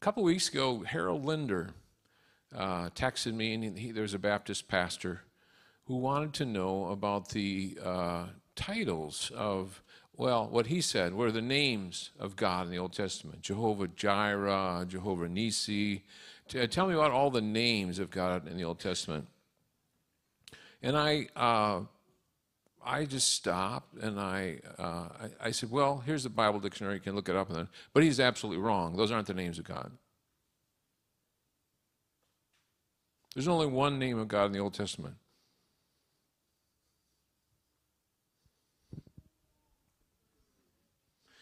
couple weeks ago, Harold Linder uh, texted me, and he, there's a Baptist pastor who wanted to know about the uh, titles of, well, what he said were the names of God in the Old Testament Jehovah Jireh, Jehovah Nisi. Uh, tell me about all the names of God in the Old Testament. And I, uh, I just stopped and I, uh, I, I, said, well, here's the Bible dictionary. You can look it up. And then, but he's absolutely wrong. Those aren't the names of God. There's only one name of God in the Old Testament.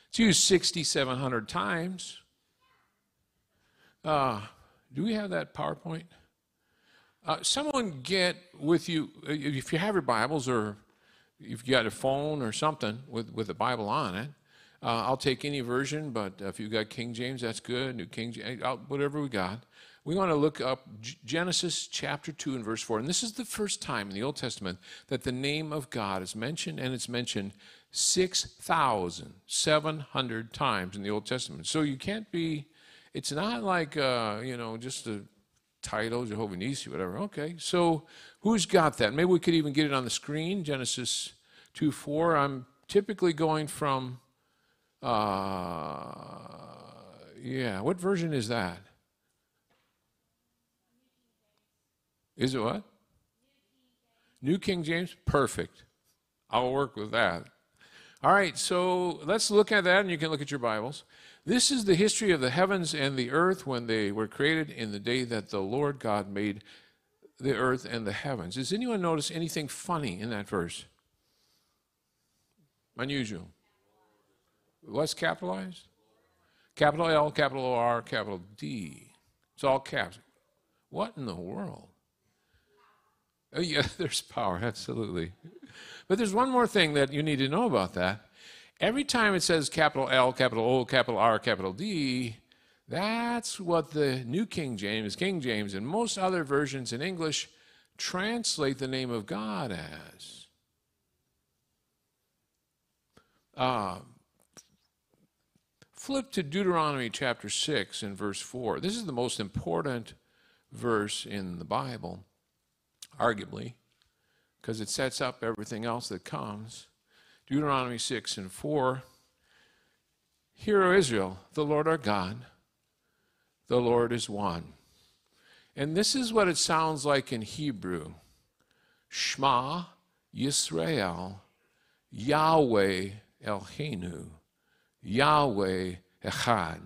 It's used 6,700 times. Uh, do we have that PowerPoint? Uh, someone get with you, if you have your Bibles or if you got a phone or something with, with a Bible on it, uh, I'll take any version, but if you got King James, that's good. New King James, whatever we got. We want to look up Genesis chapter 2 and verse 4. And this is the first time in the Old Testament that the name of God is mentioned, and it's mentioned 6,700 times in the Old Testament. So you can't be, it's not like, uh, you know, just a title, Jehovah Nisi, whatever. Okay, so who's got that? Maybe we could even get it on the screen, Genesis 2 4. I'm typically going from, uh, yeah, what version is that? Is it what? New King James? Perfect. I'll work with that. All right, so let's look at that, and you can look at your Bibles. This is the history of the heavens and the earth when they were created in the day that the Lord God made the earth and the heavens. Does anyone notice anything funny in that verse? Unusual. What's capitalized? Capital L, capital O R, capital D. It's all caps. What in the world? Oh, yeah, there's power, absolutely. But there's one more thing that you need to know about that. Every time it says capital L, capital O, capital R, capital D, that's what the New King James, King James, and most other versions in English translate the name of God as. Uh, flip to Deuteronomy chapter 6 and verse 4. This is the most important verse in the Bible, arguably, because it sets up everything else that comes. Deuteronomy 6 and 4. Hear, O Israel, the Lord our God, the Lord is one. And this is what it sounds like in Hebrew Shema Yisrael, Yahweh Elhenu, Yahweh Echad.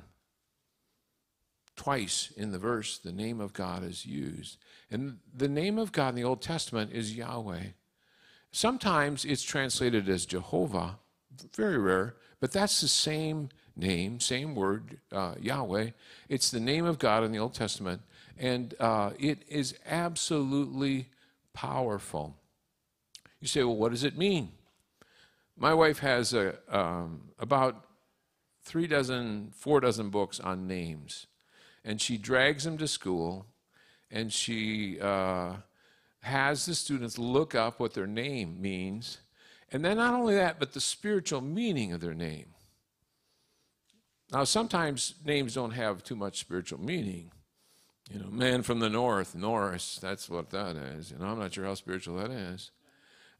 Twice in the verse, the name of God is used. And the name of God in the Old Testament is Yahweh. Sometimes it's translated as Jehovah, very rare, but that's the same name, same word, uh, Yahweh. It's the name of God in the Old Testament, and uh, it is absolutely powerful. You say, well, what does it mean? My wife has a, um, about three dozen, four dozen books on names, and she drags them to school, and she uh, has the students look up what their name means, and then not only that, but the spiritual meaning of their name. Now, sometimes names don't have too much spiritual meaning. You know, man from the north, Norris, that's what that is. You know, I'm not sure how spiritual that is.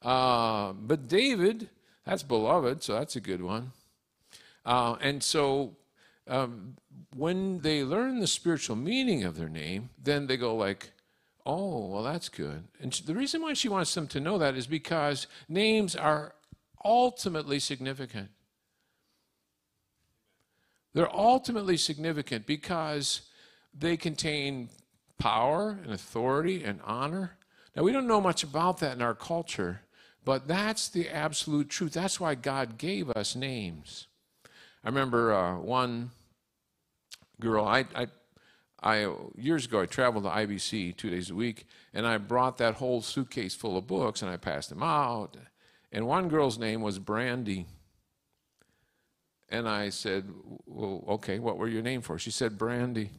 Uh, but David, that's beloved, so that's a good one. Uh, and so um, when they learn the spiritual meaning of their name, then they go like, Oh, well, that's good. And the reason why she wants them to know that is because names are ultimately significant. They're ultimately significant because they contain power and authority and honor. Now, we don't know much about that in our culture, but that's the absolute truth. That's why God gave us names. I remember uh, one girl, I, I I years ago I traveled to IBC two days a week, and I brought that whole suitcase full of books and I passed them out. And one girl's name was Brandy. And I said, "Well, okay, what were your name for?" She said, "Brandy."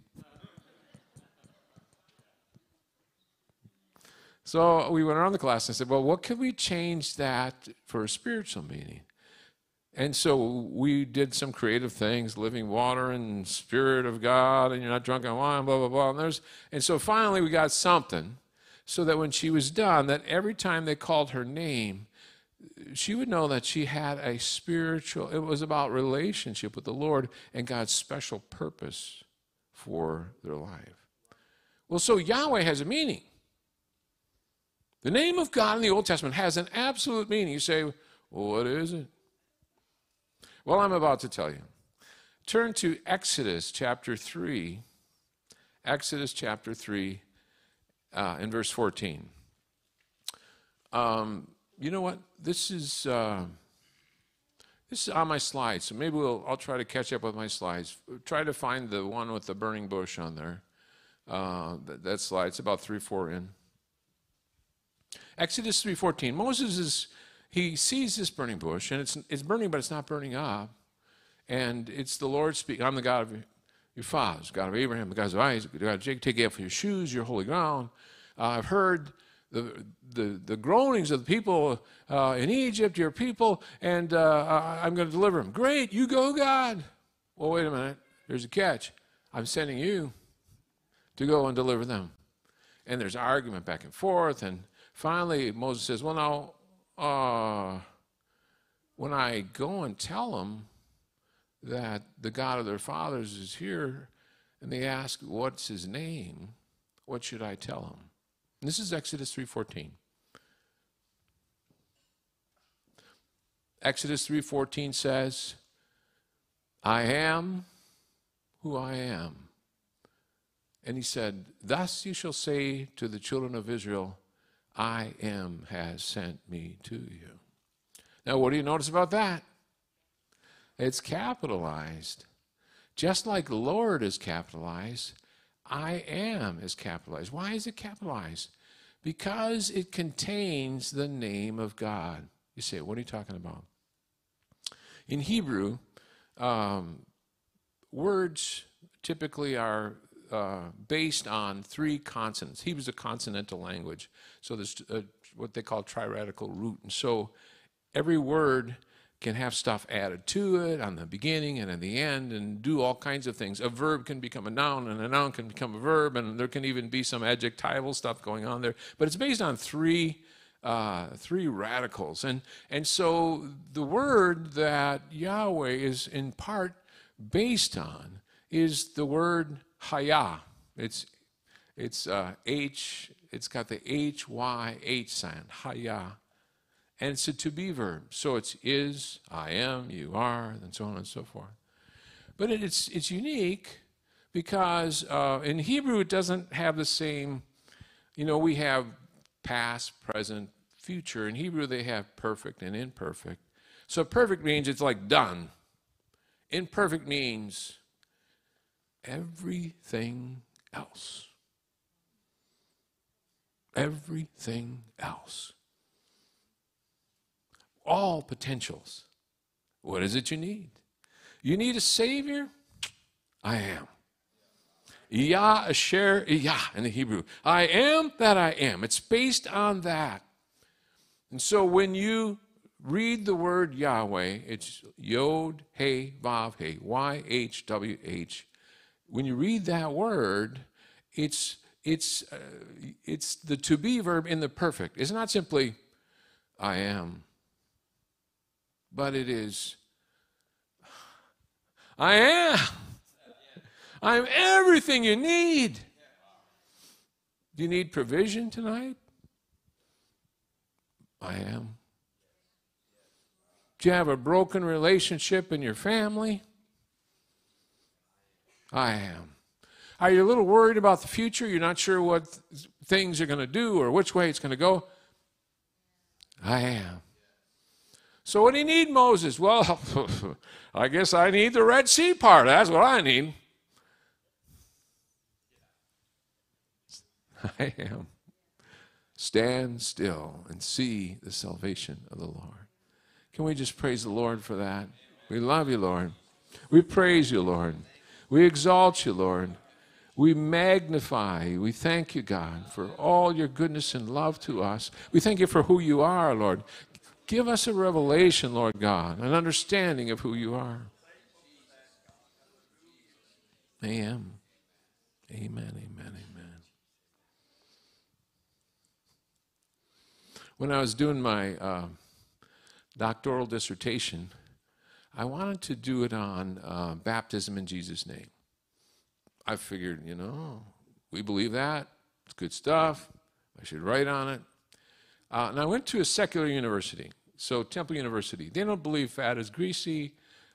So we went around the class and said, "Well, what could we change that for a spiritual meaning?" And so we did some creative things, living water and spirit of God, and you're not drunk on wine, blah, blah, blah. And, there's, and so finally we got something so that when she was done, that every time they called her name, she would know that she had a spiritual, it was about relationship with the Lord and God's special purpose for their life. Well, so Yahweh has a meaning. The name of God in the Old Testament has an absolute meaning. You say, well, what is it? Well, I'm about to tell you. Turn to Exodus chapter 3. Exodus chapter 3 uh, in verse 14. Um, you know what? This is uh, this is on my slides, so maybe we'll, I'll try to catch up with my slides. Try to find the one with the burning bush on there. Uh, that, that slide, it's about three, four in. Exodus 3.14, Moses is, he sees this burning bush, and it's, it's burning, but it's not burning up. And it's the Lord speaking, I'm the God of your fathers, God of Abraham, the God of Isaac, the God of Jacob, take off your shoes, your holy ground. Uh, I've heard the, the, the groanings of the people uh, in Egypt, your people, and uh, I'm going to deliver them. Great, you go, God. Well, wait a minute. There's a catch. I'm sending you to go and deliver them. And there's argument back and forth, and Finally, Moses says, Well, now, uh, when I go and tell them that the God of their fathers is here, and they ask, What's his name? What should I tell them? And this is Exodus 3:14. Exodus 3:14 says, I am who I am. And he said, Thus you shall say to the children of Israel, I am has sent me to you. Now, what do you notice about that? It's capitalized. Just like Lord is capitalized, I am is capitalized. Why is it capitalized? Because it contains the name of God. You say, what are you talking about? In Hebrew, um, words typically are uh, based on three consonants. He was a consonantal language, so there's a, uh, what they call triradical root. And so every word can have stuff added to it on the beginning and at the end and do all kinds of things. A verb can become a noun and a noun can become a verb and there can even be some adjectival stuff going on there. But it's based on three uh, three radicals. And, and so the word that Yahweh is in part based on is the word Haya. It's it's uh, H. It's got the H Y H sign. Haya, and it's a to be verb. So it's is, I am, you are, and so on and so forth. But it's it's unique because uh, in Hebrew it doesn't have the same. You know, we have past, present, future. In Hebrew they have perfect and imperfect. So perfect means it's like done. Imperfect means everything else. Everything else. All potentials. What is it you need? You need a Savior? I am. Ehyeh Asher Ehyeh in the Hebrew. I am that I am. It's based on that. And so when you read the word Yahweh, it's Yod He Vav He, Y H W H when you read that word, it's, it's, uh, it's the to be verb in the perfect. It's not simply, I am, but it is, I am. I'm everything you need. Do you need provision tonight? I am. Do you have a broken relationship in your family? I am. Are you a little worried about the future? You're not sure what th- things are going to do or which way it's going to go? I am. So, what do you need, Moses? Well, I guess I need the Red Sea part. That's what I need. I am. Stand still and see the salvation of the Lord. Can we just praise the Lord for that? We love you, Lord. We praise you, Lord. We exalt you, Lord. We magnify you. We thank you, God, for all your goodness and love to us. We thank you for who you are, Lord. Give us a revelation, Lord God, an understanding of who you are. Amen. Amen, amen, amen. When I was doing my uh, doctoral dissertation, I wanted to do it on uh, baptism in Jesus' name. I figured, you know, we believe that. It's good stuff. I should write on it. Uh, and I went to a secular university, so Temple University. They don't believe fat is greasy.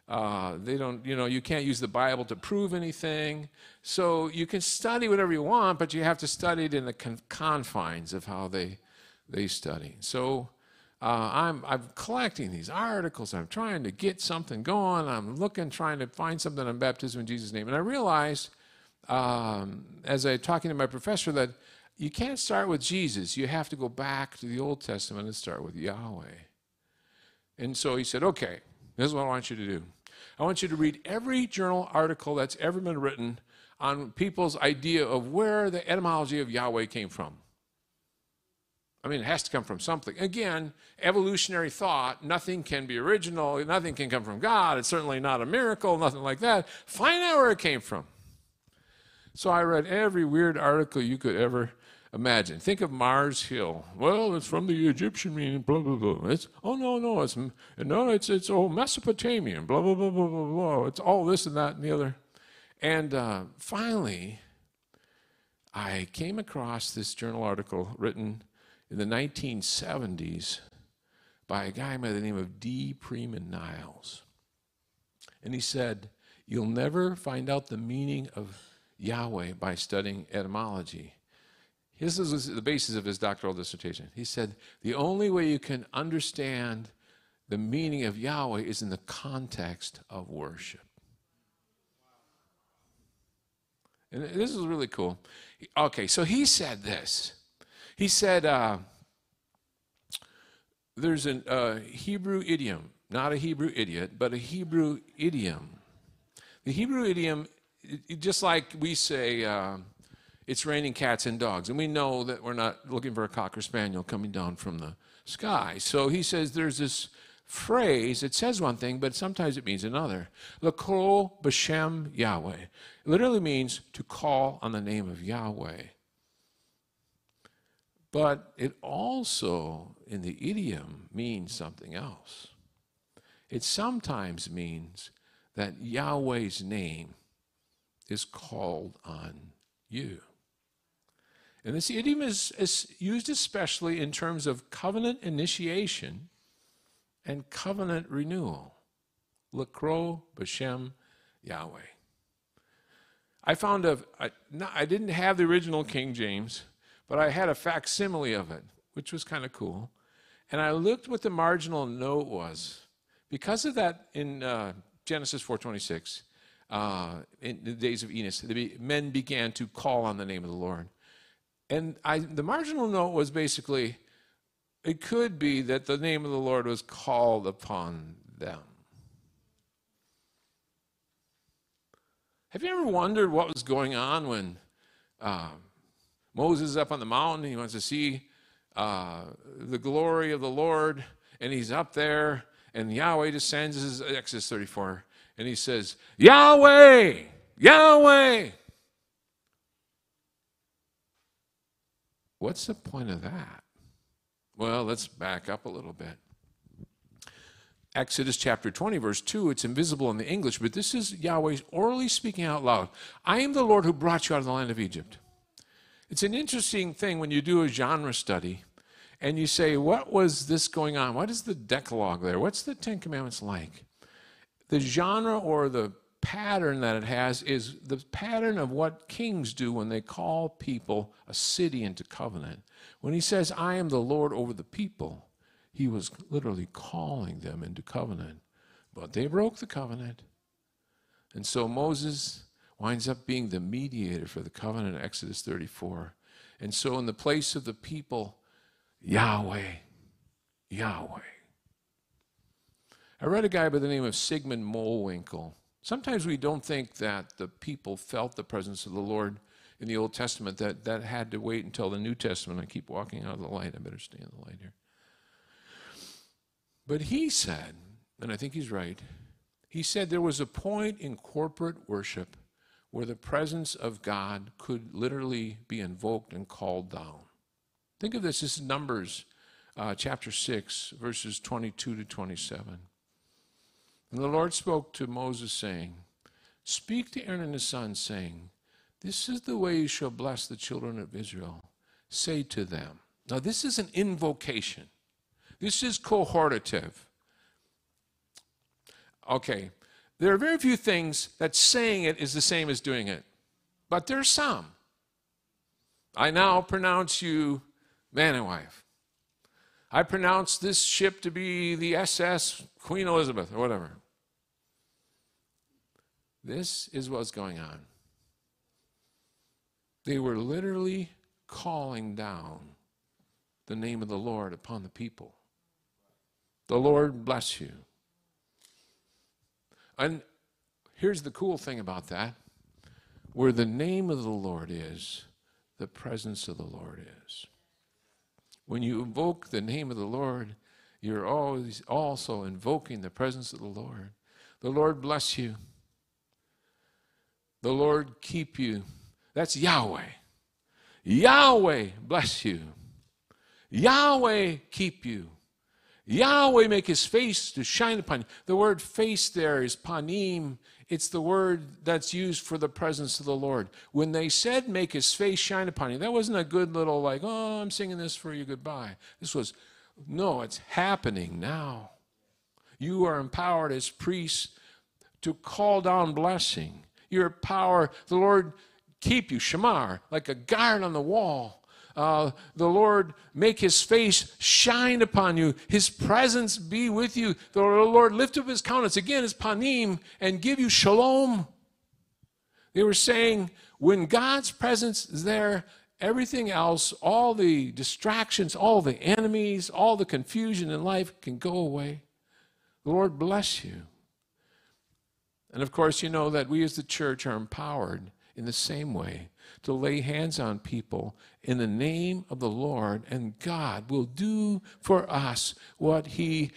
Uh, they don't, you know, you can't use the Bible to prove anything. So you can study whatever you want, but you have to study it in the con- confines of how they, they study. So uh, I'm, I'm collecting these articles. I'm trying to get something going. I'm looking, trying to find something on baptism in Jesus' name. And I realized, um, as I was talking to my professor, that you can't start with Jesus. You have to go back to the Old Testament and start with Yahweh. And so he said, okay, this is what I want you to do. I want you to read every journal article that's ever been written on people's idea of where the etymology of Yahweh came from. I mean, it has to come from something. Again, evolutionary thought, nothing can be original, nothing can come from God, it's certainly not a miracle, nothing like that. Find out where it came from. So I read every weird article you could ever imagine. Think of Mars Hill. Well, it's from the Egyptian meaning, blah, blah, blah. It's, oh, no, no, it's, no, it's, it's all Mesopotamian, blah, blah, blah, blah, blah, blah. It's all this and that and the other. And uh, finally, I came across this journal article written in the 1970s by a guy by the name of D. Preman Niles. And he said, You'll never find out the meaning of Yahweh by studying etymology. This is the basis of his doctoral dissertation. He said, The only way you can understand the meaning of Yahweh is in the context of worship. And this is really cool. Okay, so he said this. He said, uh, there's a uh, Hebrew idiom, not a Hebrew idiot, but a Hebrew idiom. The Hebrew idiom, it, just like we say, uh, it's raining cats and dogs, and we know that we're not looking for a cocker spaniel coming down from the sky. So he says there's this phrase, it says one thing, but sometimes it means another. Lakro Bashem Yahweh. It literally means to call on the name of Yahweh. But it also, in the idiom, means something else. It sometimes means that Yahweh's name is called on you. And this idiom is, is used especially in terms of covenant initiation and covenant renewal. Lakro Bashem Yahweh. I found a, I, I didn't have the original King James, but I had a facsimile of it, which was kind of cool. And I looked what the marginal note was. Because of that, in uh, Genesis 4:26, uh, in the days of Enos, the men began to call on the name of the Lord. And I, the marginal note was basically, it could be that the name of the Lord was called upon them. Have you ever wondered what was going on when uh, Moses is up on the mountain. He wants to see uh, the glory of the Lord, and he's up there, and Yahweh descends. This is Exodus 34. And he says, Yahweh, Yahweh. What's the point of that? Well, let's back up a little bit. Exodus chapter 20, verse 2, it's invisible in the English, but this is Yahweh orally speaking out loud. I am the Lord who brought you out of the land of Egypt. It's an interesting thing when you do a genre study and you say, what was this going on? What is the Decalogue there? What's the Ten Commandments like? The genre or the pattern that it has is the pattern of what kings do when they call people, a city, into covenant. When he says, I am the Lord over the people, he was literally calling them into covenant. But they broke the covenant. And so Moses winds up being the mediator for the covenant in Exodus 34. And so, in the place of the people, Yahweh, Yahweh. I read a guy by the name of Sigmund Mowinckel. Sometimes we don't think that the people felt the presence of the Lord in the Old Testament, that that had to wait until the New Testament. I keep walking out of the light. I better stay in the light here. But he said, and I think he's right, he said there was a point in corporate worship where the presence of God could literally be invoked and called down. Think of this, this is Numbers uh, chapter 6, verses 22 to 27. And the Lord spoke to Moses, saying, Speak to Aaron and his sons, saying, This is the way you shall bless the children of Israel. Say to them. Now, this is an invocation, this is cohortative. Okay, there are very few things that saying it is the same as doing it, but there's some. I now pronounce you man and wife. I pronounce this ship to be the SS Queen Elizabeth or whatever. This is what's going on. They were literally calling down the name of the Lord upon the people. The Lord bless you. And here's the cool thing about that where the name of the Lord is, the presence of the Lord is. When you invoke the name of the Lord, you're always also invoking the presence of the Lord. The Lord bless you. The Lord keep you. That's Yahweh. Yahweh bless you. Yahweh keep you. Yahweh make his face to shine upon you. The word face there is panim. It's the word that's used for the presence of the Lord. When they said make his face shine upon you, that wasn't a good little like, oh, I'm singing this for you goodbye. This was, no, it's happening now. You are empowered as priests to call down blessing. Your power, the Lord keep you, shamar, like a guard on the wall uh, the Lord make his face shine upon you, his presence be with you. The Lord lift up his countenance, again, his panim, and give you shalom. They were saying, when God's presence is there, everything else, all the distractions, all the enemies, all the confusion in life can go away. The Lord bless you. And of course, you know that we as the church are empowered in the same way to lay hands on people in the name of the Lord, and God will do for us what He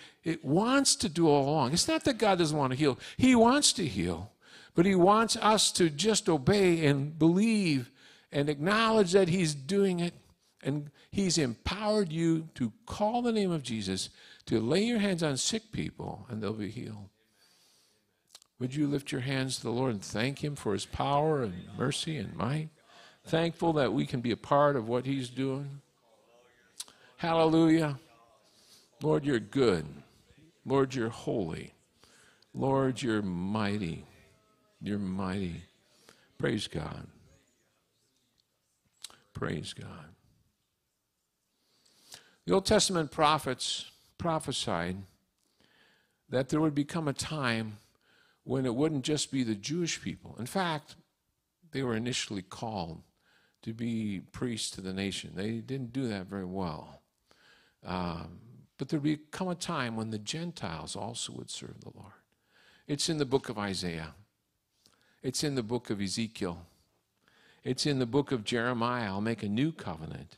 wants to do all along. It's not that God doesn't want to heal, He wants to heal, but He wants us to just obey and believe and acknowledge that He's doing it. And He's empowered you to call the name of Jesus, to lay your hands on sick people, and they'll be healed. Would you lift your hands to the Lord and thank Him for His power and mercy and might? Thankful that we can be a part of what He's doing. Hallelujah. Lord, you're good. Lord, you're holy. Lord, you're mighty. You're mighty. Praise God. Praise God. The Old Testament prophets prophesied that there would become a time when it wouldn't just be the Jewish people. In fact, they were initially called to be priests to the nation. They didn't do that very well. Um, but there would come a time when the Gentiles also would serve the Lord. It's in the book of Isaiah, it's in the book of Ezekiel, it's in the book of Jeremiah. I'll make a new covenant.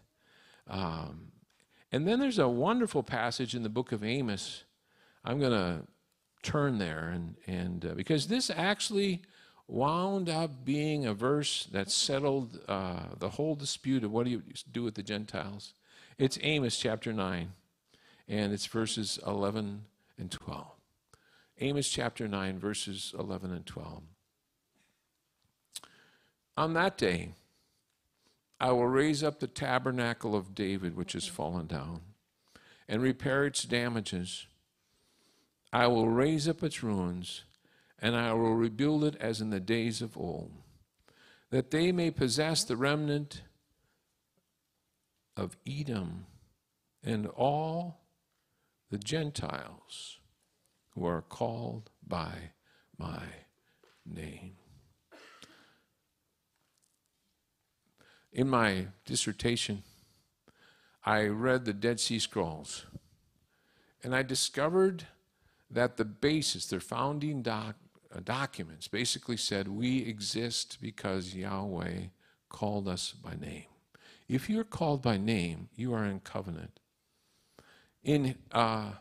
Um, and then there's a wonderful passage in the book of Amos. I'm going to turn there, and, and uh, because this actually wound up being a verse that settled uh, the whole dispute of what do you do with the Gentiles. It's Amos chapter 9, and it's verses 11 and 12. Amos chapter 9, verses 11 and 12. On that day, I will raise up the tabernacle of David, which has fallen down, and repair its damages. I will raise up its ruins and I will rebuild it as in the days of old, that they may possess the remnant of Edom and all the Gentiles who are called by my name. In my dissertation, I read the Dead Sea Scrolls, and I discovered that the basis, their founding doc, documents basically said, We exist because Yahweh called us by name. If you're called by name, you are in covenant. In uh,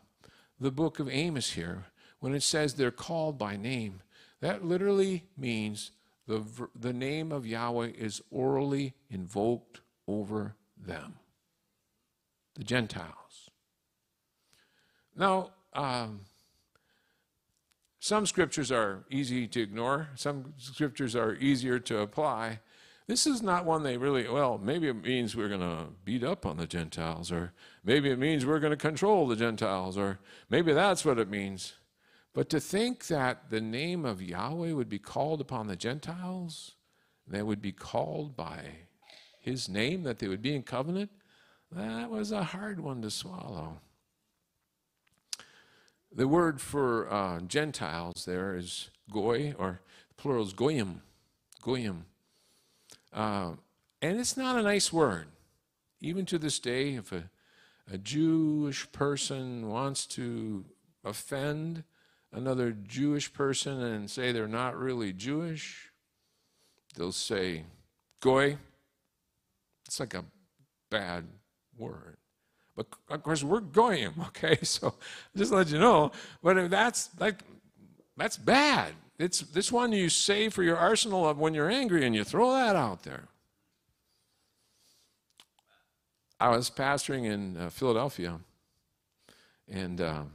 the book of Amos here, when it says they're called by name, that literally means the, the name of Yahweh is orally invoked over them, the Gentiles. Now, um, some scriptures are easy to ignore, some scriptures are easier to apply. This is not one they really, well, maybe it means we're going to beat up on the Gentiles, or maybe it means we're going to control the Gentiles, or maybe that's what it means. But to think that the name of Yahweh would be called upon the Gentiles, they would be called by his name, that they would be in covenant, that was a hard one to swallow. The word for uh, Gentiles there is goy, or plural is goyim. Goyim. Uh, and it's not a nice word. Even to this day, if a, a Jewish person wants to offend another Jewish person and say they're not really Jewish, they'll say, goy. It's like a bad word. Of course, we're goyim, okay? So just let you know. But that's like that's bad. It's this one you save for your arsenal of when you're angry, and you throw that out there. I was pastoring in uh, Philadelphia, and um,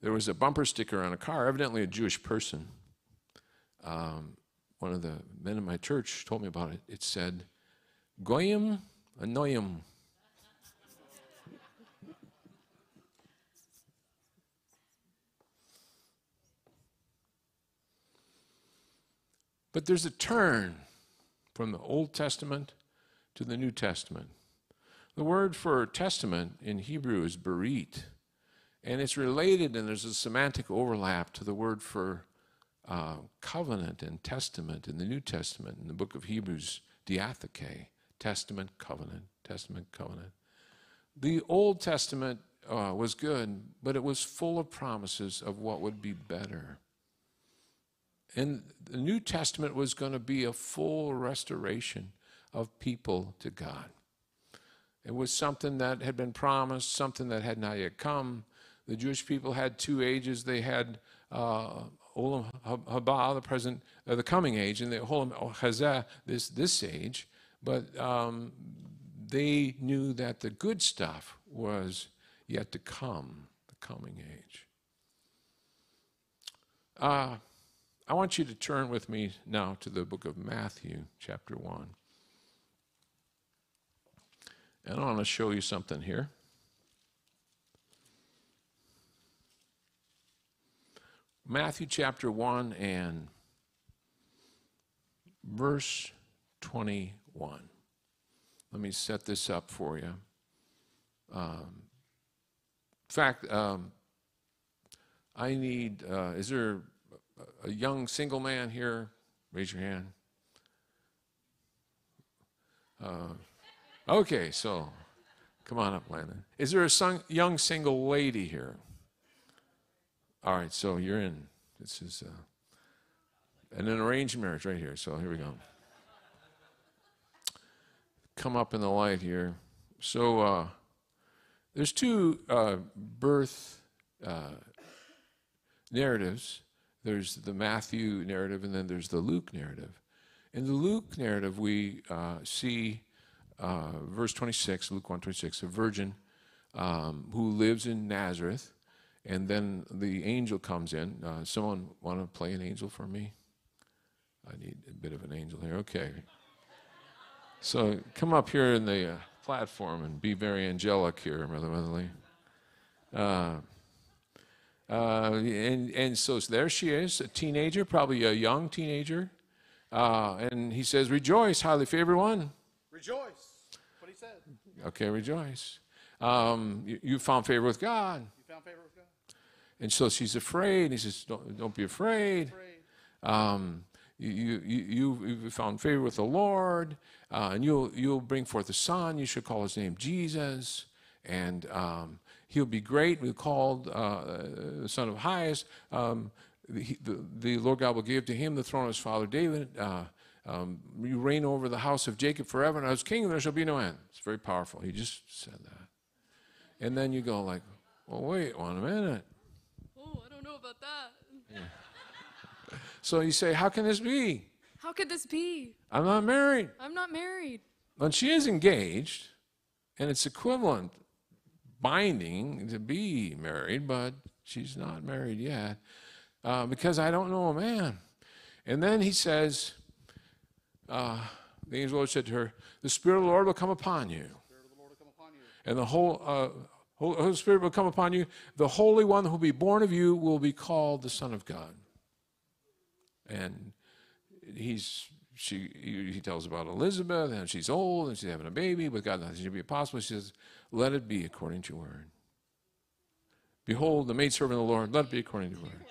there was a bumper sticker on a car, evidently a Jewish person. Um, one of the men in my church told me about it. It said, Goyim Anoyim. But there's a turn from the Old Testament to the New Testament. The word for testament in Hebrew is berit, and it's related, and there's a semantic overlap to the word for uh, covenant and testament in the New Testament in the book of Hebrews, diatheke. Testament, covenant, Testament, covenant. The Old Testament uh, was good, but it was full of promises of what would be better. And the New Testament was going to be a full restoration of people to God. It was something that had been promised, something that had not yet come. The Jewish people had two ages. They had uh, Olam Haba, the present, uh, the coming age, and the Olam Hazeh, this this age. But um, they knew that the good stuff was yet to come, the coming age. Uh, I want you to turn with me now to the book of Matthew, chapter 1. And I want to show you something here. Matthew chapter 1 and verse 20 one. Let me set this up for you. Um, in fact, um, I need, uh, is there a young single man here? Raise your hand. Uh, okay, so come on up, Landon. Is there a young single lady here? All right, so you're in. This is uh, an arranged marriage right here. So here we go come up in the light here. So uh, there's two uh, birth uh, narratives. There's the Matthew narrative, and then there's the Luke narrative. In the Luke narrative, we uh, see uh, verse 26, Luke 126, a virgin um, who lives in Nazareth, and then the angel comes in. Uh, someone want to play an angel for me? I need a bit of an angel here. Okay. So come up here in the uh, platform and be very angelic here, Brother Weatherly. Uh, uh, and, and so there she is, a teenager, probably a young teenager. Uh, and he says, Rejoice, highly favored one. Rejoice. What he said. Okay, rejoice. Um, you, you, found favor with God. You found favor with God. And so she's afraid. He says, Don't, don't be afraid. afraid. Um, you, you, you found favor with the Lord, uh, and you'll, you'll bring forth a son. You should call his name Jesus, and um, he'll be great. We'll call uh, the son of highest. Um, the, the, the, Lord God will give to him the throne of his father David. Uh, um, you reign over the house of Jacob forever, and as king there shall be no end. It's very powerful. He just said that. And then you go like, well, wait one minute. Oh, I don't know about that. So you say, how can this be? How could this be? I'm not married. I'm not married. But she is engaged, and it's equivalent binding to be married, but she's not married yet uh, because I don't know a man. And then he says, uh, the angel of the Lord said to her, The Spirit of the Lord will come upon you, the Lord will come upon you. and the whole uh, Holy Spirit will come upon you. The Holy One who will be born of you will be called the Son of God. And he's she he tells about Elizabeth and she's old and she's having a baby, but God nothing should be impossible. She says, Let it be according to your word. Behold, the maidservant of the Lord, let it be according to your word.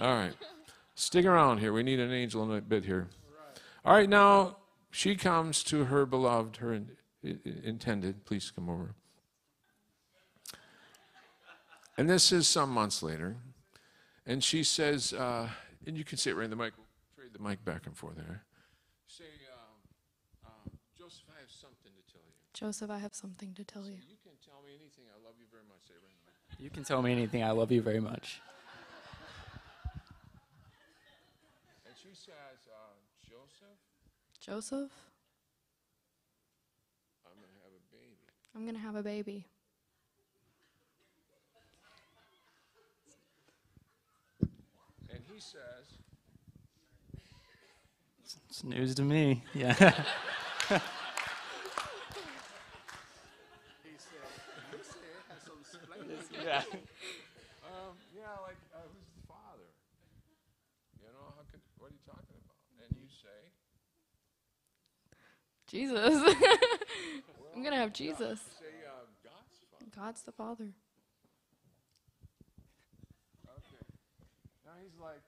All right. Stick around here. We need an angel in a bit here. All right, now she comes to her beloved, her intended. Please come over. And this is some months later. And she says, uh, and you can say it right in the mic. We'll Trade the mic back and forth there. Say, um, uh, Joseph, I have something to tell you. Joseph, I have something to tell you. You can tell me anything. I love you very much. Say right in the mic. You can tell me anything. I love you very much. And she says, uh, Joseph, Joseph, I'm going to have a baby. I'm going to have a baby. And he says, It's news to me. Yeah. He said, he said, has some splendid. yeah. um, yeah, like, uh, who's the father? You know, how could, what are you talking about? And you say, Jesus. I'm going to have Jesus. say, uh, God's father. God's the Father. Okay. Now he's like,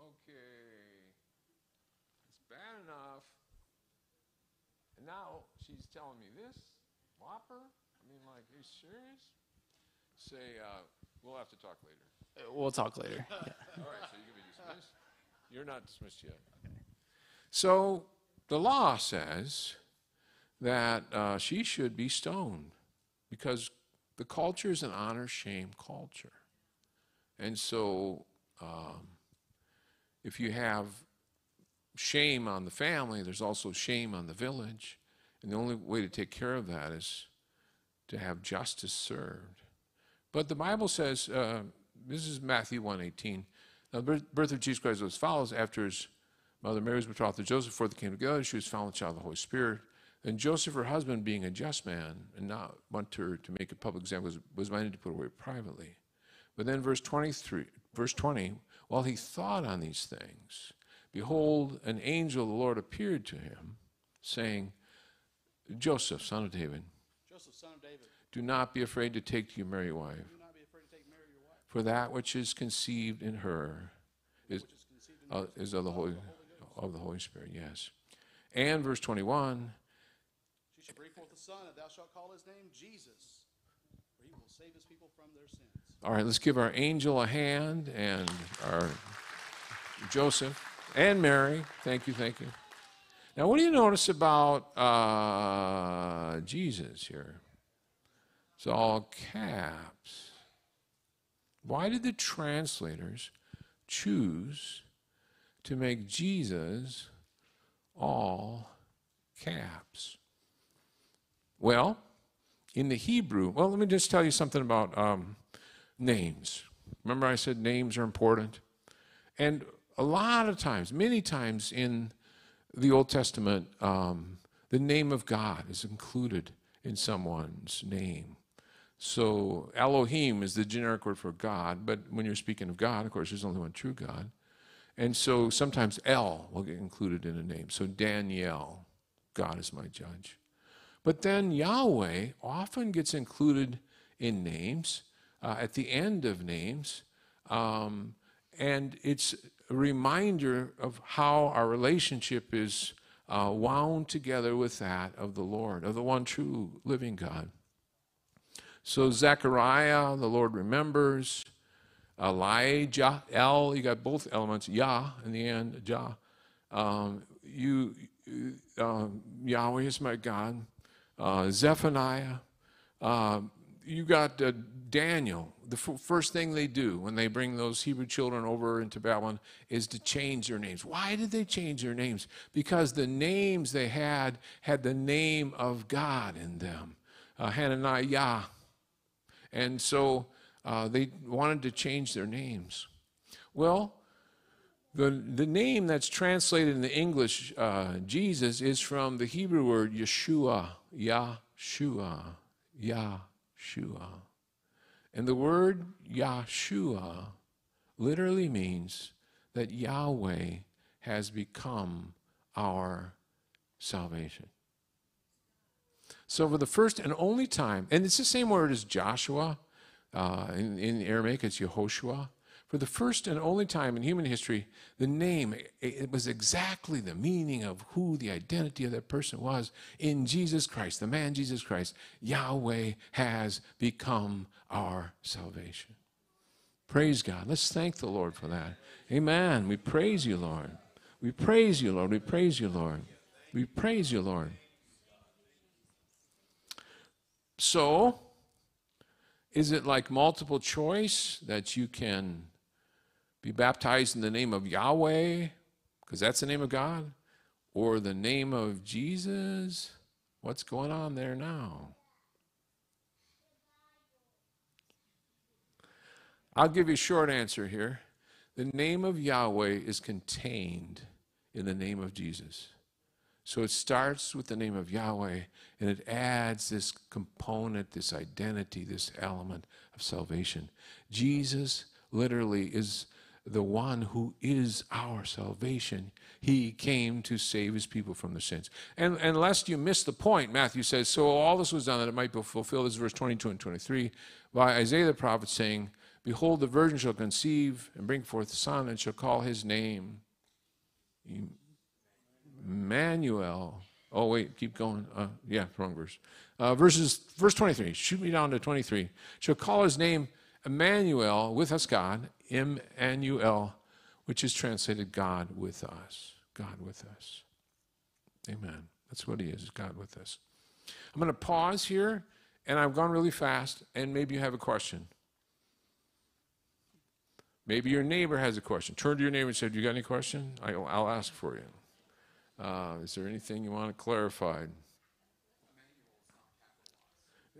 okay, it's bad enough. And now she's telling me this, whopper? I mean, like, are you serious? Say, uh, we'll have to talk later. We'll talk later. Yeah. All right, so you can be dismissed. You're not dismissed yet. So the law says that uh, she should be stoned because the culture is an honor shame culture. And so um, if you have shame on the family, there's also shame on the village. And the only way to take care of that is to have justice served. But the Bible says, uh, this is Matthew 1.18, now the birth- of Jesus Christ was as follows. After his mother Mary was betrothed to Joseph, before they came together, she was found with child of the Holy Spirit. And Joseph, her husband, being a just man, and not want her to make a public example, was, was minded to put away privately. But then verse 23, verse 20, while he thought on these things, behold, an angel of the Lord appeared to him, saying, Joseph, son of David, Joseph, son of David, do not be afraid to take to you Mary wife, do not be afraid to take Mary, your wife, for that which is conceived in her is, is in uh, is of the Holy of the Holy Spirit. Yes, and verse twenty-one. She shall bring forth a son, and thou shalt call his name Jesus, for he will save his people from their sins. All right, let's give our angel a hand and our Joseph and Mary. Thank you, thank you. Now, what do you notice about uh, Jesus here? It's all caps. Why did the translators choose to make Jesus all caps? Well, in the Hebrew, well, let me just tell you something about um, names. Remember, I said names are important? And a lot of times, many times in the Old Testament, um, the name of God is included in someone's name. So Elohim is the generic word for God, but when you're speaking of God, of course, there's only one true God. And so sometimes El will get included in a name. So Daniel, God is my judge. But then Yahweh often gets included in names, uh, at the end of names. Um, and it's reminder of how our relationship is uh, wound together with that of the Lord, of the one true living God. So Zechariah, the Lord remembers. Elijah, El, you got both elements, Yah in the end, Jah. Um, you, um, Yahweh is my God. Uh, Zephaniah, Um, you got uh, Daniel. The f- first thing they do when they bring those Hebrew children over into Babylon is to change their names. Why did they change their names? Because the names they had had the name of God in them. Uh, Hananiah, Yah. And so uh, they wanted to change their names. Well, the, the name that's translated in the English, uh, Jesus, is from the Hebrew word Yeshua, Yahshua, Yahshua. And the word Yahshua literally means that Yahweh has become our salvation. So, for the first and only time, and it's the same word as Joshua, uh, in, in Aramaic, it's Yehoshua. For the first and only time in human history, the name, it was exactly the meaning of who the identity of that person was in Jesus Christ, the man Jesus Christ. Yahweh has become our salvation. Praise God. Let's thank the Lord for that. Amen. We praise you, Lord. We praise you, Lord. We praise you, Lord. We praise you, Lord. So, is it like multiple choice that you can be baptized in the name of Yahweh, because that's the name of God, or the name of Jesus? What's going on there now? I'll give you a short answer here. The name of Yahweh is contained in the name of Jesus. So it starts with the name of Yahweh and it adds this component, this identity, this element of salvation. Jesus literally is the one who is our salvation. He came to save his people from their sins. And, and lest you miss the point, Matthew says, So all this was done that it might be fulfilled, this is verse 22 and 23, by Isaiah the prophet saying, Behold, the virgin shall conceive and bring forth a son, and shall call his name Emmanuel. Oh, wait, keep going. Uh, yeah, wrong verse. Uh, verses, verse 23. Shoot me down to 23. Shall call his name Emmanuel, with us God, Emmanuel, which is translated God with us. God with us. Amen. That's what he is, God with us. I'm going to pause here, and I've gone really fast, and maybe you have a question. Maybe your neighbor has a question. Turn to your neighbor and say, Do you got any question? I'll, ask for you. Uh, is there anything you want clarified?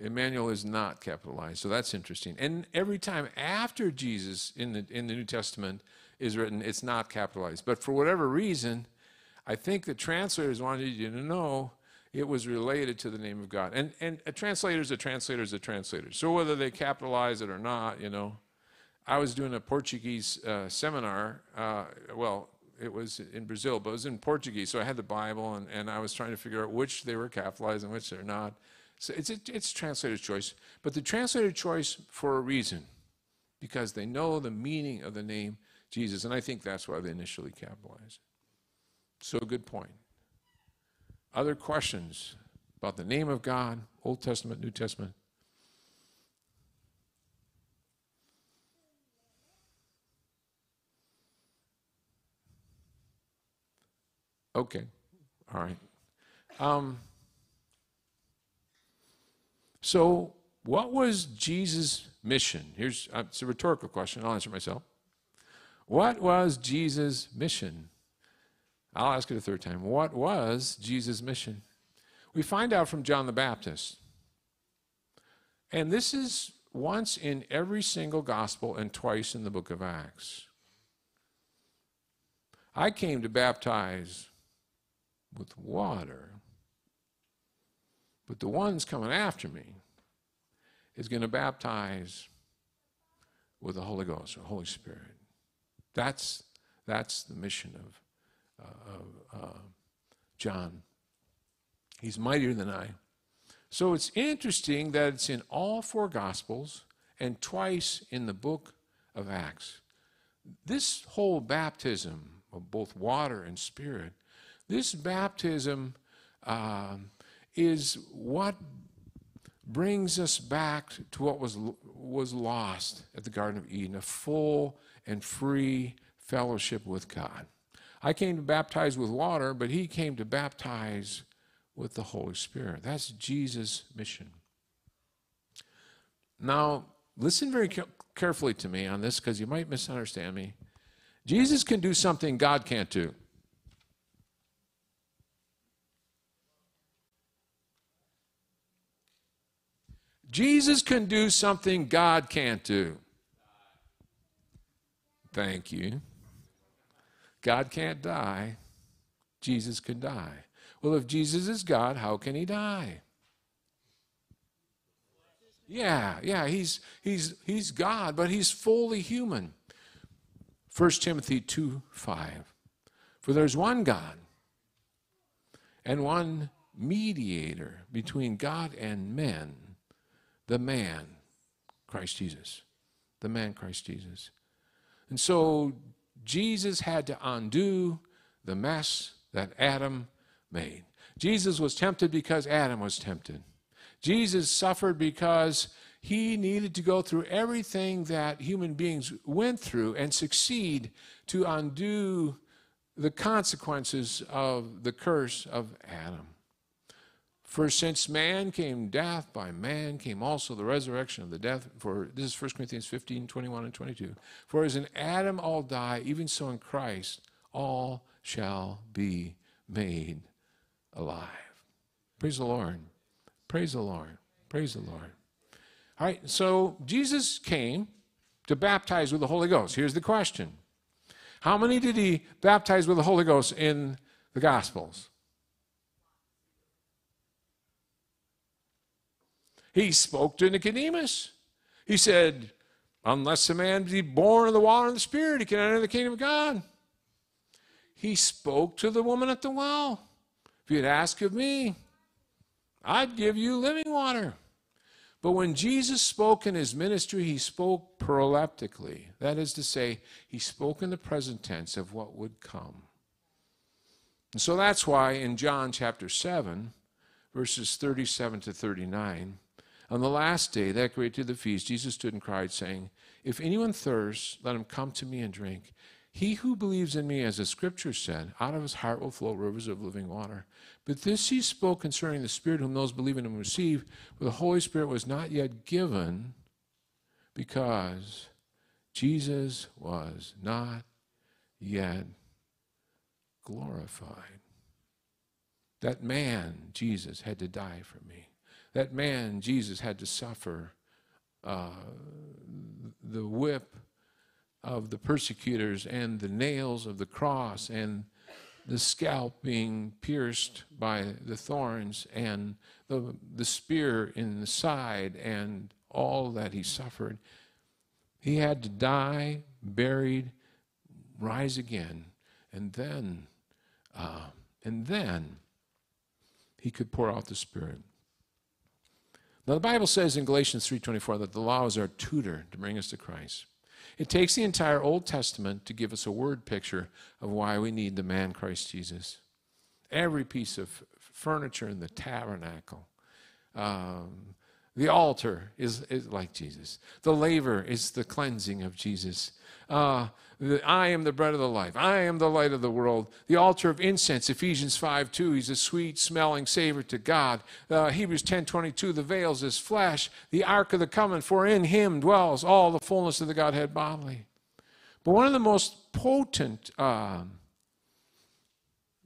Emmanuel is not capitalized, so that's interesting. And every time after Jesus in the in the New Testament is written, it's not capitalized. But for whatever reason, I think the translators wanted you to know it was related to the name of God. And and a translator is a translator is a translator. So whether they capitalize it or not, you know, I was doing a Portuguese uh, seminar. Uh, well, it was in Brazil, but it was in Portuguese. So I had the Bible, and, and I was trying to figure out which they were capitalized and which they're not. So it's a, it's translator's choice, but the translator choice for a reason, because they know the meaning of the name Jesus, and I think that's why they initially capitalized. So good point. Other questions about the name of God, Old Testament, New Testament? Okay, all right. Um, so, what was Jesus' mission? Here's uh, it's a rhetorical question. I'll answer myself. What was Jesus' mission? I'll ask it a third time. What was Jesus' mission? We find out from John the Baptist. And this is once in every single gospel and twice in the book of Acts. I came to baptize with water. But the one's coming after me is going to baptize with the Holy Ghost or Holy Spirit. That's, that's the mission of, uh, of uh, John. He's mightier than I. So it's interesting that it's in all four Gospels and twice in the book of Acts. This whole baptism of both water and spirit this baptism uh, is what brings us back to what was, was lost at the Garden of Eden a full and free fellowship with God. I came to baptize with water, but he came to baptize with the Holy Spirit. That's Jesus' mission. Now, listen very carefully to me on this because you might misunderstand me. Jesus can do something God can't do. Jesus can do something God can't do. Thank you. God can't die. Jesus can die. Well, if Jesus is God, how can he die? Yeah, yeah, he's he's he's God, but he's fully human. 1 Timothy 2 5. For there's one God and one mediator between God and men, the man, Christ Jesus. The man, Christ Jesus. And so Jesus had to undo the mess that Adam made. Jesus was tempted because Adam was tempted. Jesus suffered because he needed to go through everything that human beings went through and succeed to undo the consequences of the curse of Adam. For since man came death, by man came also the resurrection of the death. For this is 1 Corinthians 15, 21 and 22. For as in Adam all die, even so in Christ all shall be made alive. Praise the Lord. Praise the Lord. Praise the Lord. All right, so Jesus came to baptize with the Holy Ghost. Here's the question How many did he baptize with the Holy Ghost in the Gospels? He spoke to Nicodemus. He said, Unless a man be born of the water and the Spirit, he can enter the kingdom of God. He spoke to the woman at the well. If you'd ask of me, I'd give you living water. But when Jesus spoke in his ministry, he spoke proleptically. That is to say, he spoke in the present tense of what would come. And so that's why in John chapter 7, verses 37 to 39, on the last day, that great day of the feast, Jesus stood and cried, saying, If anyone thirsts, let him come to me and drink. He who believes in me, as the scripture said, out of his heart will flow rivers of living water. But this he spoke concerning the Spirit whom those believe in him receive, for the Holy Spirit was not yet given because Jesus was not yet glorified. That man, Jesus, had to die for me. That man, Jesus, had to suffer uh, the whip of the persecutors and the nails of the cross and the scalp being pierced by the thorns and the, the spear in the side and all that he suffered. He had to die, buried, rise again, and then, uh, and then he could pour out the Spirit. Now the Bible says in Galatians 3:24 that the law is our tutor to bring us to Christ. It takes the entire Old Testament to give us a word picture of why we need the man Christ Jesus. Every piece of furniture in the tabernacle, um, the altar is, is like Jesus. The laver is the cleansing of Jesus. Uh, the, I am the bread of the life. I am the light of the world. The altar of incense, Ephesians 5 2, he's a sweet smelling savor to God. Uh, Hebrews ten twenty two, the veils is flesh. The ark of the covenant, for in him dwells all the fullness of the Godhead bodily. But one of the most potent uh,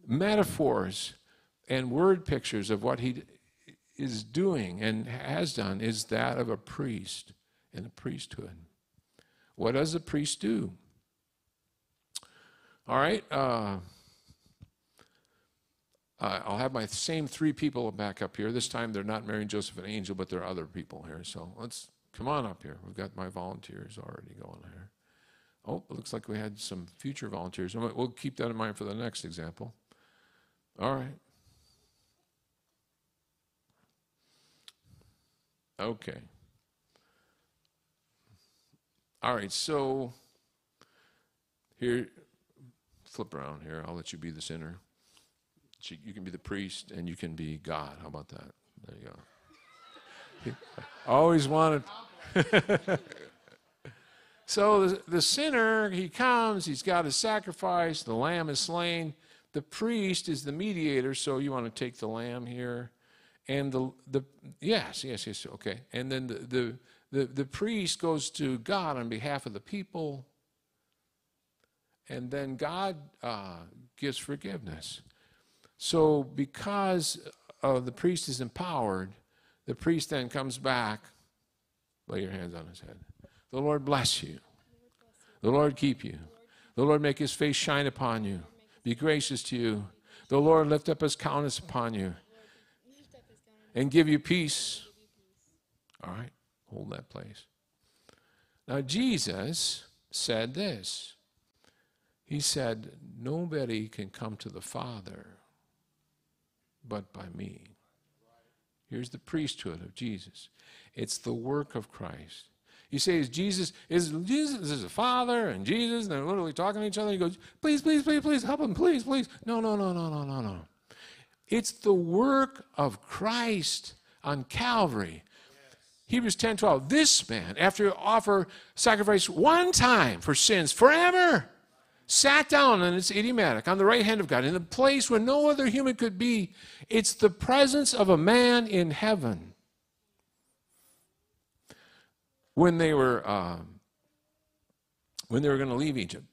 metaphors and word pictures of what he is doing and has done is that of a priest in the priesthood. What does a priest do? All right. Uh, I'll have my same three people back up here. This time they're not Mary, Joseph, and Angel, but there are other people here. So let's come on up here. We've got my volunteers already going here. Oh, it looks like we had some future volunteers. We'll keep that in mind for the next example. All right. Okay. All right, so here, flip around here. I'll let you be the sinner. You can be the priest and you can be God. How about that? There you go. always wanted. so the, the sinner, he comes, he's got his sacrifice, the lamb is slain. The priest is the mediator, so you want to take the lamb here. And the, the yes, yes, yes, okay. And then the, the the, the priest goes to God on behalf of the people, and then God uh, gives forgiveness. So, because uh, the priest is empowered, the priest then comes back. Lay your hands on his head. The Lord bless you. The Lord keep you. The Lord make his face shine upon you. Be gracious to you. The Lord lift up his countenance upon you and give you peace. All right, hold that place. Now, Jesus said this He said, Nobody can come to the Father but by me. Here's the priesthood of Jesus it's the work of Christ. You say, is Jesus, is Jesus is the Father and Jesus, and they're literally talking to each other. He goes, please, please, please, please, help him, please, please. No, no, no, no, no, no, no. It's the work of Christ on Calvary. Hebrews 10 12. This man, after offer sacrifice one time for sins forever, sat down, and it's idiomatic, on the right hand of God, in the place where no other human could be. It's the presence of a man in heaven. When they were um, when they were going to leave Egypt,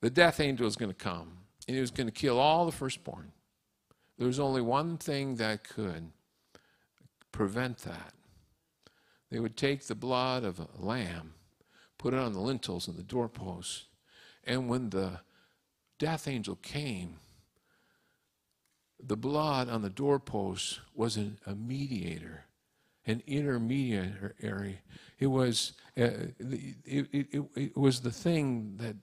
the death angel was going to come, and he was going to kill all the firstborn. There was only one thing that could prevent that. They would take the blood of a lamb, put it on the lintels and the doorposts, and when the death angel came, the blood on the doorposts was an, a mediator, an intermediary. It was, uh, it, it, it, it was the thing that,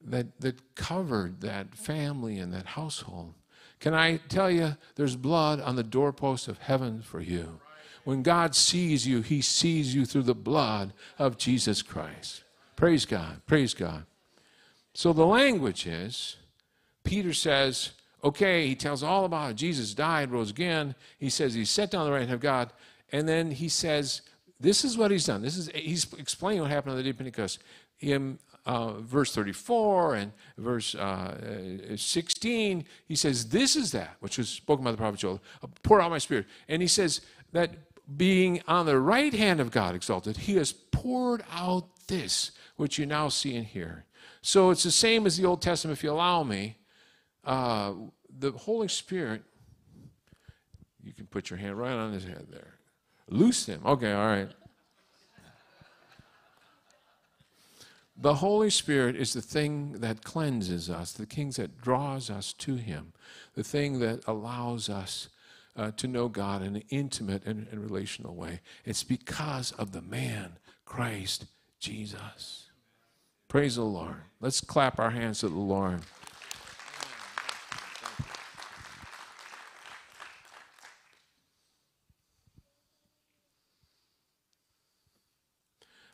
that, that covered that family and that household. Can I tell you, there's blood on the doorpost of heaven for you. When God sees you, he sees you through the blood of Jesus Christ. Praise God. Praise God. So the language is Peter says, okay, he tells all about it. Jesus died, rose again. He says he sat down on the right hand of God. And then he says, this is what he's done. This is he's explaining what happened on the day of Pentecost. In uh, verse 34 and verse uh, 16, he says, This is that which was spoken by the prophet Joel. Pour out my spirit. And he says that being on the right hand of God exalted, he has poured out this which you now see and hear. So it's the same as the Old Testament, if you allow me. Uh, the Holy Spirit, you can put your hand right on his head there. Loose him. Okay, all right. The Holy Spirit is the thing that cleanses us, the thing that draws us to Him, the thing that allows us uh, to know God in an intimate and, and relational way. It's because of the man, Christ Jesus. Praise the Lord. Let's clap our hands to the Lord.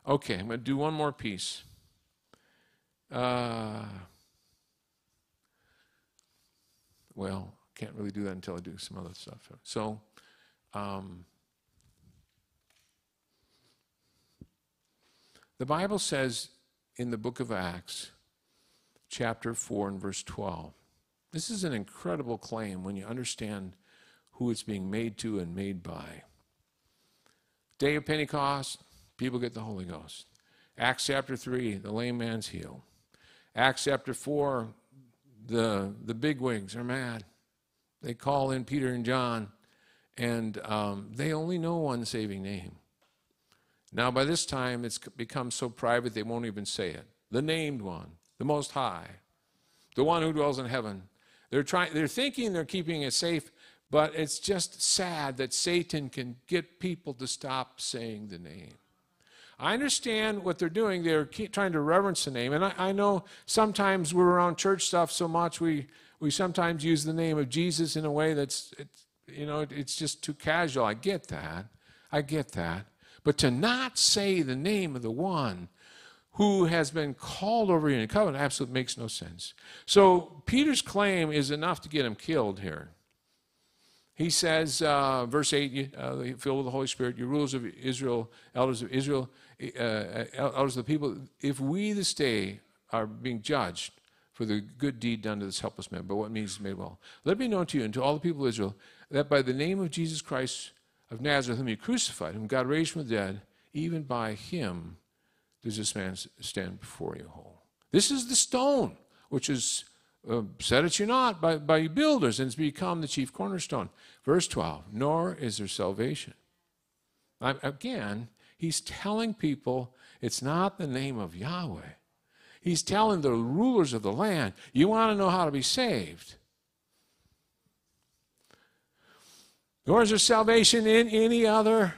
Okay, I'm going to do one more piece. Uh, well, can't really do that until I do some other stuff. So, um, the Bible says in the book of Acts, chapter 4 and verse 12, this is an incredible claim when you understand who it's being made to and made by. Day of Pentecost, people get the Holy Ghost. Acts chapter 3, the lame man's healed. Acts chapter 4, the, the bigwigs are mad. They call in Peter and John, and um, they only know one saving name. Now, by this time, it's become so private they won't even say it. The named one, the Most High, the one who dwells in heaven. They're, trying, they're thinking they're keeping it safe, but it's just sad that Satan can get people to stop saying the name. I understand what they're doing. They're trying to reverence the name. And I, I, know sometimes we're around church stuff so much, we, we sometimes use the name of Jesus in a way that's, you know, it's just too casual. I get that. I get that. But to not say the name of the one who has been called over in a covenant absolutely makes no sense. So Peter's claim is enough to get him killed here. He says, uh, verse 8, uh, filled with the Holy Spirit, you rulers of Israel, elders of Israel, uh, uh, elders of the people, if we this day are being judged for the good deed done to this helpless man, but what means is made well, let me be known to you and to all the people of Israel that by the name of Jesus Christ of Nazareth, whom you crucified, whom God raised from the dead, even by him does this man stand before you whole. This is the stone which is uh, set at you not by, by you builders and has become the chief cornerstone. Verse 12, nor is there salvation. I, again, he's telling people it's not the name of Yahweh. He's telling the rulers of the land, you want to know how to be saved. Nor is there salvation in any other,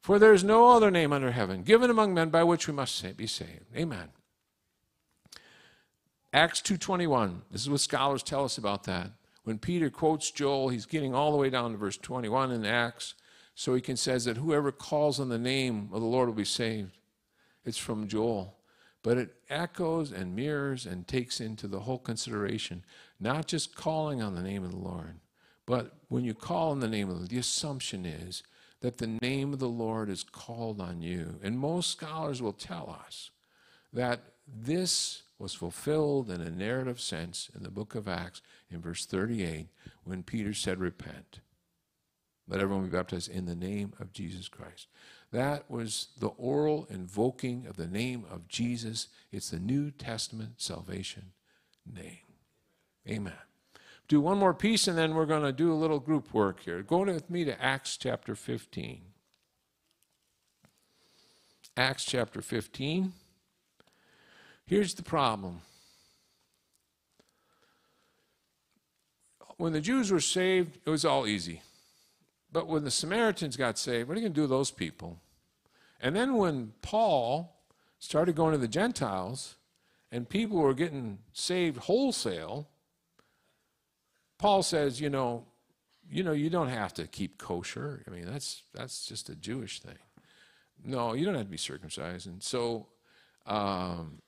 for there is no other name under heaven given among men by which we must be saved. Amen. Acts 2:21. This is what scholars tell us about that. When Peter quotes Joel, he's getting all the way down to verse 21 in Acts, so he can says that whoever calls on the name of the Lord will be saved. It's from Joel. But it echoes and mirrors and takes into the whole consideration, not just calling on the name of the Lord, but when you call on the name of the Lord, the assumption is that the name of the Lord is called on you. And most scholars will tell us that this was fulfilled in a narrative sense in the book of Acts in verse 38 when Peter said, Repent. Let everyone be baptized in the name of Jesus Christ. That was the oral invoking of the name of Jesus. It's the New Testament salvation name. Amen. Do one more piece and then we're going to do a little group work here. Go with me to Acts chapter 15. Acts chapter 15. Here's the problem. When the Jews were saved, it was all easy. But when the Samaritans got saved, what are you going to do with those people? And then when Paul started going to the Gentiles and people were getting saved wholesale, Paul says, you know, you know, you don't have to keep kosher. I mean, that's that's just a Jewish thing. No, you don't have to be circumcised. And so um,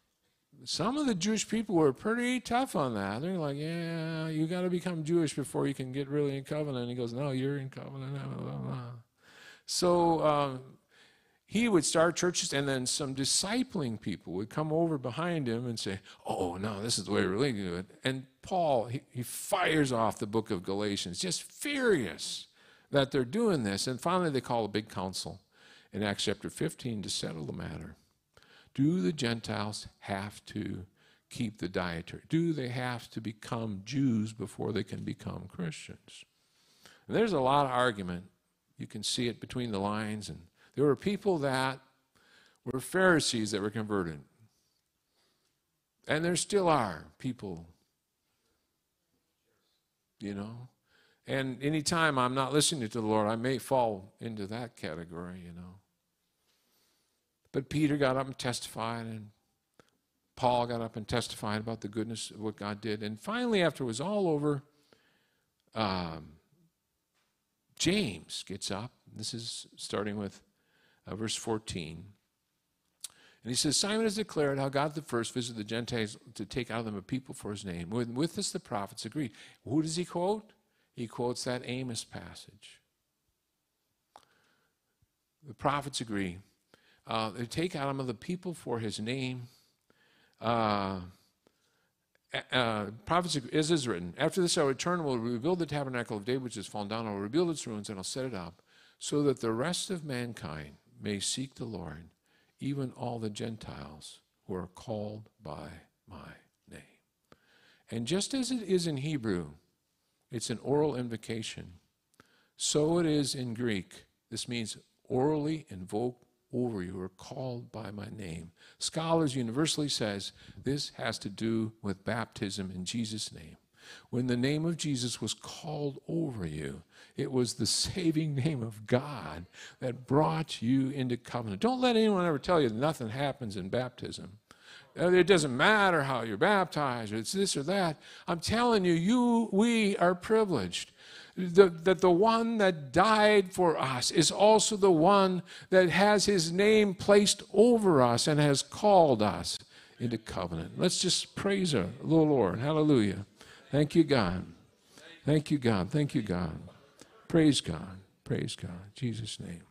some of the Jewish people were pretty tough on that. They're like, yeah, you got to become Jewish before you can get really in covenant. And he goes, no, you're in covenant. Blah, blah, blah. So um, he would start churches, and then some discipling people would come over behind him and say, oh, no, this is the way we really do it. And Paul, he, he fires off the book of Galatians, just furious that they're doing this. And finally, they call a big council in Acts chapter 15 to settle the matter. Do the Gentiles have to keep the dietary? Do they have to become Jews before they can become Christians? And there's a lot of argument. You can see it between the lines. And there were people that were Pharisees that were converted. And there still are people, you know. And anytime I'm not listening to the Lord, I may fall into that category, you know. But Peter got up and testified, and Paul got up and testified about the goodness of what God did. And finally, after it was all over, um, James gets up. This is starting with uh, verse 14. And he says, Simon has declared how God the first visited the Gentiles to take out of them a people for his name. With, with this, the prophets agreed. Who does he quote? He quotes that Amos passage. The prophets agree. Uh, they take out of the people for his name. Uh, uh, as is written, after this I will return, will rebuild the tabernacle of David which has fallen down, I will rebuild its ruins, and I'll set it up, so that the rest of mankind may seek the Lord, even all the Gentiles who are called by my name. And just as it is in Hebrew, it's an oral invocation. So it is in Greek. This means orally invoke over you are called by my name. Scholars universally says this has to do with baptism in Jesus' name. When the name of Jesus was called over you, it was the saving name of God that brought you into covenant. Don't let anyone ever tell you nothing happens in baptism. Uh, It doesn't matter how you're baptized, it's this or that. I'm telling you, you we are privileged the, that the one that died for us is also the one that has his name placed over us and has called us into covenant. Let's just praise the Lord. Hallelujah. Thank you, God. Thank you, God. Thank you, God. Praise God. Praise God. In Jesus' name.